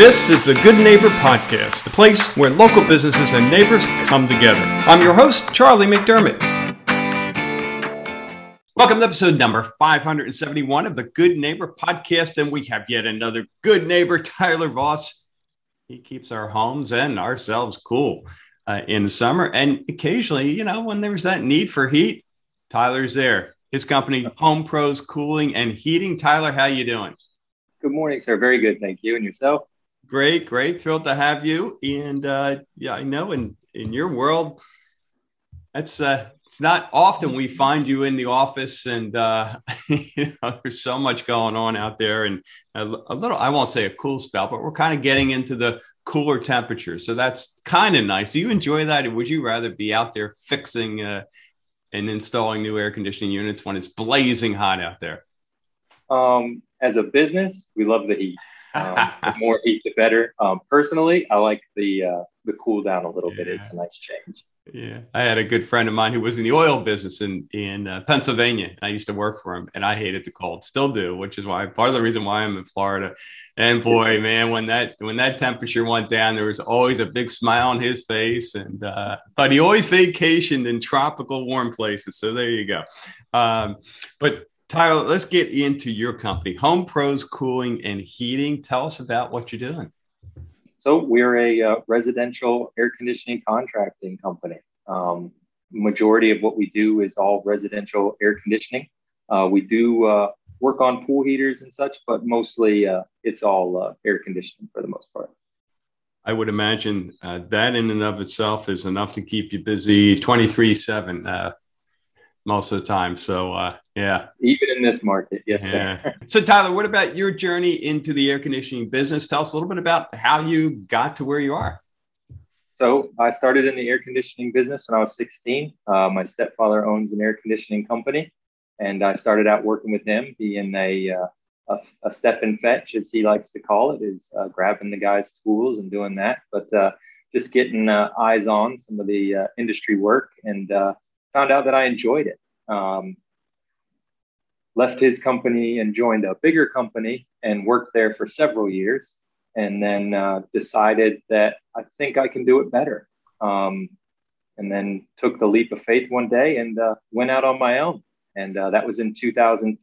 This is the Good Neighbor Podcast, the place where local businesses and neighbors come together. I'm your host, Charlie McDermott. Welcome to episode number 571 of the Good Neighbor Podcast. And we have yet another good neighbor, Tyler Voss. He keeps our homes and ourselves cool uh, in the summer. And occasionally, you know, when there's that need for heat, Tyler's there. His company, Home Pros Cooling and Heating. Tyler, how you doing? Good morning, sir. Very good, thank you. And yourself? Great, great. Thrilled to have you. And uh, yeah, I know in in your world, that's uh, it's not often we find you in the office, and uh, you know, there's so much going on out there, and a, a little. I won't say a cool spell, but we're kind of getting into the cooler temperatures, so that's kind of nice. Do you enjoy that, or would you rather be out there fixing uh, and installing new air conditioning units when it's blazing hot out there? Um, as a business, we love the heat. Um, the more heat, the better. Um, personally, I like the uh, the cool down a little yeah. bit. It's a nice change. Yeah, I had a good friend of mine who was in the oil business in in uh, Pennsylvania. I used to work for him, and I hated the cold. Still do, which is why part of the reason why I'm in Florida. And boy, man, when that when that temperature went down, there was always a big smile on his face. And uh, but he always vacationed in tropical warm places. So there you go. Um, but Tyler, let's get into your company, Home Pros Cooling and Heating. Tell us about what you're doing. So, we're a uh, residential air conditioning contracting company. Um, majority of what we do is all residential air conditioning. Uh, we do uh, work on pool heaters and such, but mostly uh, it's all uh, air conditioning for the most part. I would imagine uh, that in and of itself is enough to keep you busy 23 7 most of the time. So uh, yeah, even in this market, yes. Yeah. Sir. so Tyler, what about your journey into the air conditioning business? Tell us a little bit about how you got to where you are. So I started in the air conditioning business when I was 16. Uh, my stepfather owns an air conditioning company, and I started out working with him, being a uh, a, a, step and fetch, as he likes to call it, is uh, grabbing the guy's tools and doing that. But uh, just getting uh, eyes on some of the uh, industry work and found out that I enjoyed it. Um, left his company and joined a bigger company and worked there for several years. And then uh, decided that I think I can do it better. Um, and then took the leap of faith one day and uh, went out on my own. And uh, that was in 2000.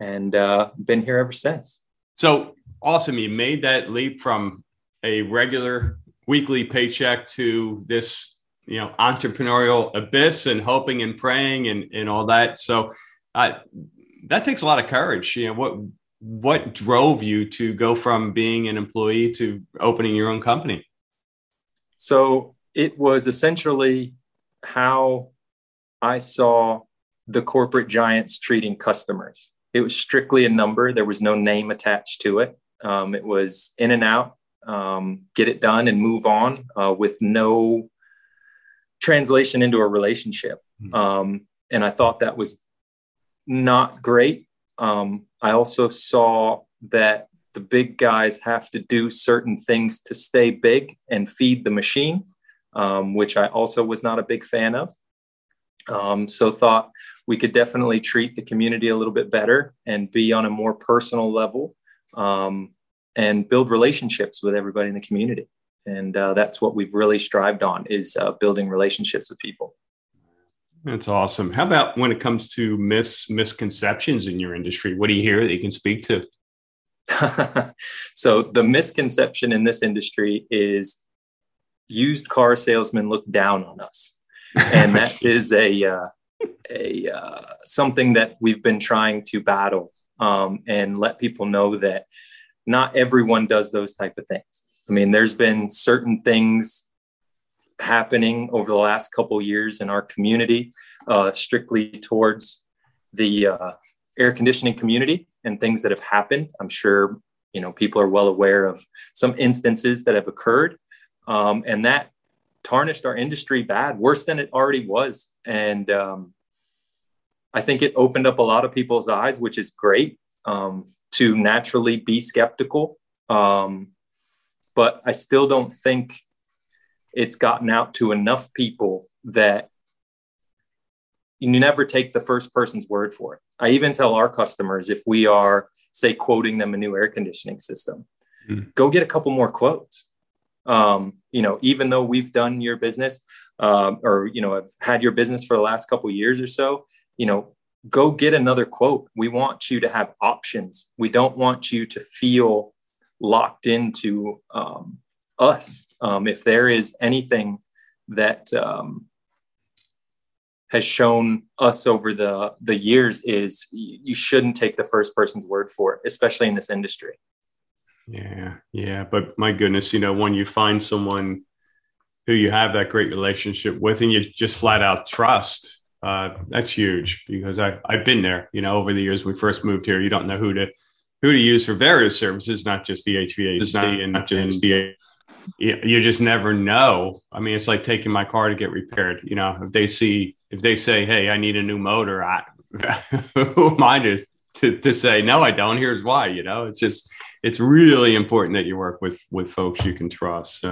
And uh, been here ever since. So awesome. You made that leap from a regular weekly paycheck to this you know entrepreneurial abyss and hoping and praying and and all that so uh, that takes a lot of courage. You know what what drove you to go from being an employee to opening your own company? So it was essentially how i saw the corporate giants treating customers. It was strictly a number. There was no name attached to it. Um, it was in and out um, get it done and move on uh, with no translation into a relationship. Mm-hmm. Um, and I thought that was not great. Um, I also saw that the big guys have to do certain things to stay big and feed the machine, um, which I also was not a big fan of. Um, so thought we could definitely treat the community a little bit better and be on a more personal level um, and build relationships with everybody in the community and uh, that's what we've really strived on is uh, building relationships with people that's awesome. How about when it comes to mis misconceptions in your industry? What do you hear that you can speak to? So the misconception in this industry is used car salesmen look down on us. And that is a uh, a uh, something that we've been trying to battle um, and let people know that not everyone does those type of things. I mean, there's been certain things happening over the last couple years in our community, uh, strictly towards the uh, air conditioning community and things that have happened. I'm sure you know people are well aware of some instances that have occurred, um, and that tarnished our industry bad, worse than it already was. And um, I think it opened up a lot of people's eyes, which is great um, to naturally be skeptical. Um, but I still don't think it's gotten out to enough people that you never take the first person's word for it. I even tell our customers if we are, say, quoting them a new air conditioning system, mm. go get a couple more quotes. Um, you know, even though we've done your business um, or you know have had your business for the last couple years or so, you know, go get another quote. We want you to have options. We don't want you to feel locked into um, us. Um, if there is anything that um, has shown us over the the years is you shouldn't take the first person's word for it, especially in this industry. Yeah, yeah, but my goodness, you know, when you find someone who you have that great relationship with, and you just flat out trust, uh, that's huge because I I've been there. You know, over the years when we first moved here, you don't know who to who to use for various services, not just the HVAC not, and not just the you just never know. I mean, it's like taking my car to get repaired. You know, if they see, if they say, "Hey, I need a new motor," I, who am I to, to, to say no? I don't. Here's why. You know, it's just it's really important that you work with with folks you can trust. So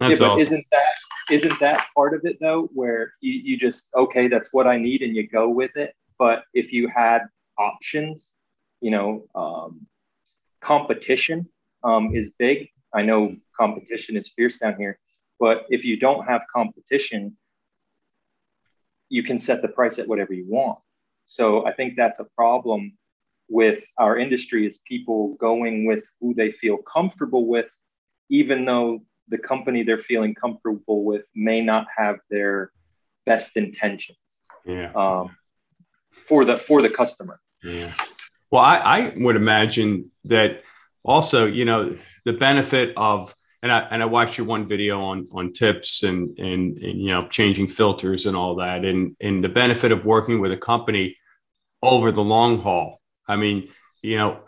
that's yeah, awesome. Isn't that isn't that part of it though, where you, you just okay, that's what I need, and you go with it. But if you had options, you know, um, competition um, is big I know competition is fierce down here, but if you don't have competition, you can set the price at whatever you want. So I think that's a problem with our industry is people going with who they feel comfortable with, even though the company they're feeling comfortable with may not have their best intentions. Yeah. Um, for the for the customer. Yeah. Well, I, I would imagine that also, you know, the benefit of and I and I watched your one video on on tips and, and and you know changing filters and all that and and the benefit of working with a company over the long haul. I mean, you know,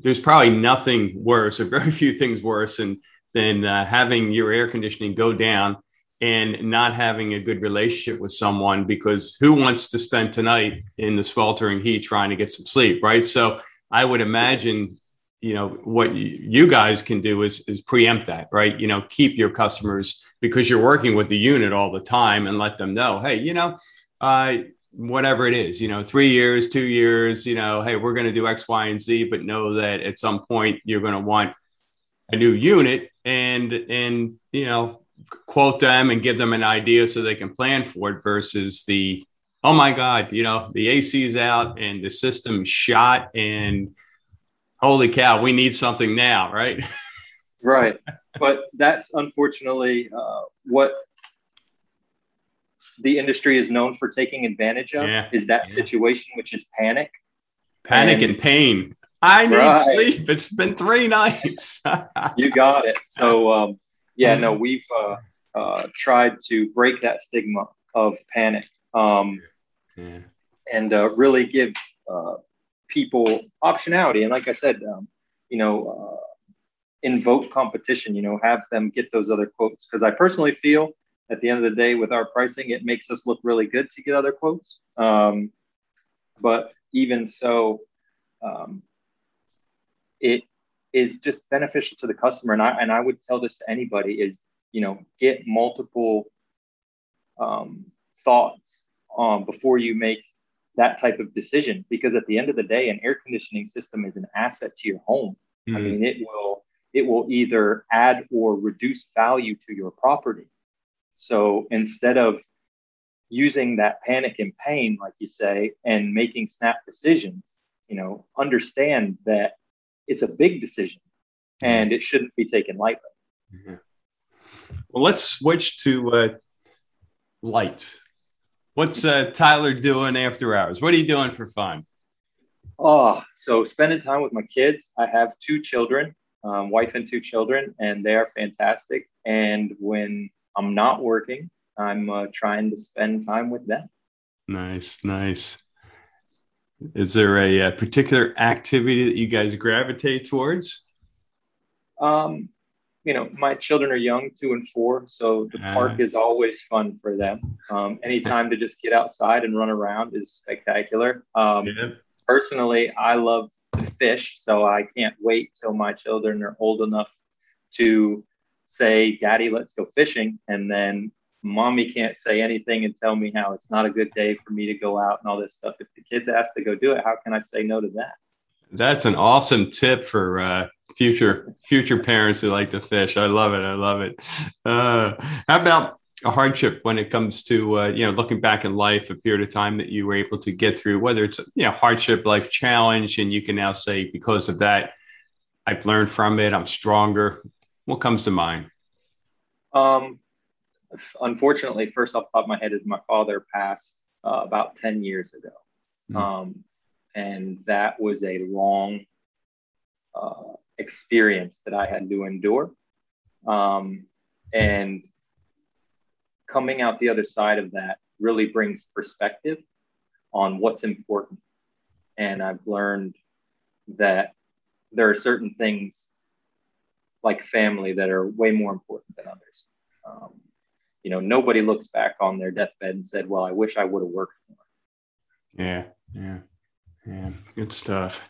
there's probably nothing worse or very few things worse than than uh, having your air conditioning go down and not having a good relationship with someone because who wants to spend tonight in the sweltering heat trying to get some sleep, right? So I would imagine you know what you guys can do is is preempt that right? You know keep your customers because you're working with the unit all the time and let them know hey you know uh, whatever it is you know three years two years you know hey we're going to do x y and z but know that at some point you're going to want a new unit and and you know quote them and give them an idea so they can plan for it versus the oh my god you know the ac is out and the system shot and holy cow, we need something now, right? right. But that's unfortunately uh, what the industry is known for taking advantage of yeah. is that yeah. situation, which is panic. Panic and, and pain. I need right. sleep. It's been three nights. you got it. So, um, yeah, no, we've uh, uh, tried to break that stigma of panic um, yeah. and uh, really give uh, people optionality. And like I said, um, you know, uh, invoke competition, you know, have them get those other quotes. Because I personally feel at the end of the day, with our pricing, it makes us look really good to get other quotes. Um, but even so, um, it is just beneficial to the customer. And I, and I would tell this to anybody is, you know, get multiple um, thoughts um, before you make that type of decision because at the end of the day an air conditioning system is an asset to your home. Mm-hmm. i mean it will it will either add or reduce value to your property. So instead of using that panic and pain like you say and making snap decisions you know understand that it's a big decision and it shouldn't be taken lightly. Mm-hmm. well let's switch to uh, light What's uh, Tyler doing after hours? What are you doing for fun? Oh, so spending time with my kids. I have two children, um, wife and two children, and they are fantastic. And when I'm not working, I'm uh, trying to spend time with them. Nice, nice. Is there a, a, particular activity that you guys gravitate towards? Um, you know, my children are young, two and four, so the uh, park is always fun for them. Um, anytime to just get outside and run around is spectacular. Um, yeah. Personally, I love to fish, so I can't wait till my children are old enough to say, "Daddy, let's go fishing," and then mommy can't say anything and tell me how it's not a good day for me to go out and all this stuff. If the kids ask to go do it, how can I say no to that? That's an awesome tip for uh, future future parents who like to fish. I love it. I love it. Uh, how about a hardship when it comes to uh, you know looking back in life, a period of time that you were able to get through, whether it's you know hardship, life challenge, and you can now say because of that, I've learned from it. I'm stronger. What comes to mind? Um, unfortunately, first off the top of my head is my father passed uh, about ten years ago, mm-hmm. um, and that was a long uh, experience that I had to endure. Um, and coming out the other side of that really brings perspective on what's important. And I've learned that there are certain things like family that are way more important than others. Um, you know, nobody looks back on their deathbed and said, "Well, I wish I would have worked more." Yeah, yeah, yeah. Good stuff.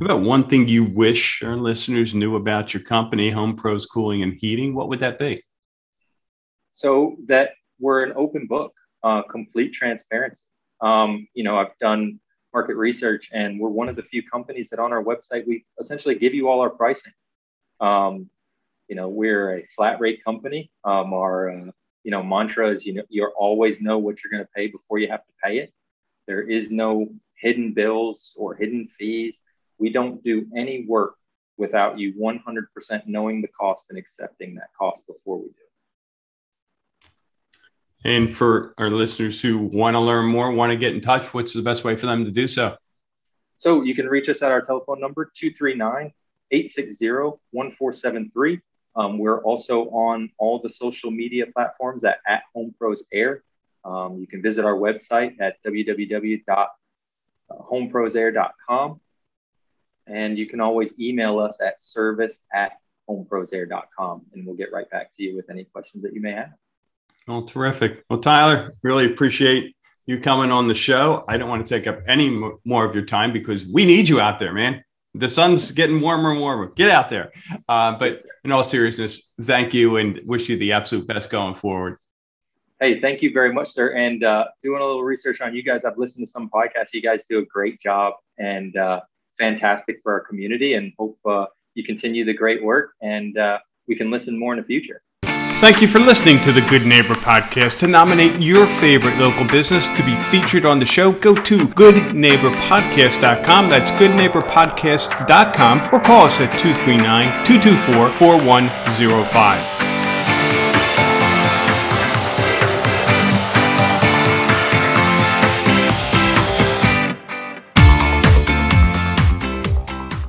About one thing you wish our listeners knew about your company, Home Pros Cooling and Heating? What would that be? So that we're an open book, uh, complete transparency. Um, you know, I've done market research, and we're one of the few companies that on our website we essentially give you all our pricing. Um, you know, we're a flat rate company. Um, our uh, you know mantra is you know you always know what you're going to pay before you have to pay it. There is no hidden bills or hidden fees. We don't do any work without you 100% knowing the cost and accepting that cost before we do. And for our listeners who want to learn more, want to get in touch, what's the best way for them to do so? So you can reach us at our telephone number 239 860 1473. Um, we're also on all the social media platforms at, at Home Pros Air. Um, you can visit our website at www.homeprosair.com. And you can always email us at service at homeprosair.com and we'll get right back to you with any questions that you may have. Well, terrific. Well, Tyler, really appreciate you coming on the show. I don't want to take up any more of your time because we need you out there, man. The sun's getting warmer and warmer. Get out there. Uh, but in all seriousness, thank you and wish you the absolute best going forward. Hey, thank you very much, sir. And uh, doing a little research on you guys, I've listened to some podcasts. You guys do a great job and uh, fantastic for our community. And hope uh, you continue the great work and uh, we can listen more in the future. Thank you for listening to the Good Neighbor Podcast. To nominate your favorite local business to be featured on the show, go to goodneighborpodcast.com. That's goodneighborpodcast.com or call us at 239 224 4105.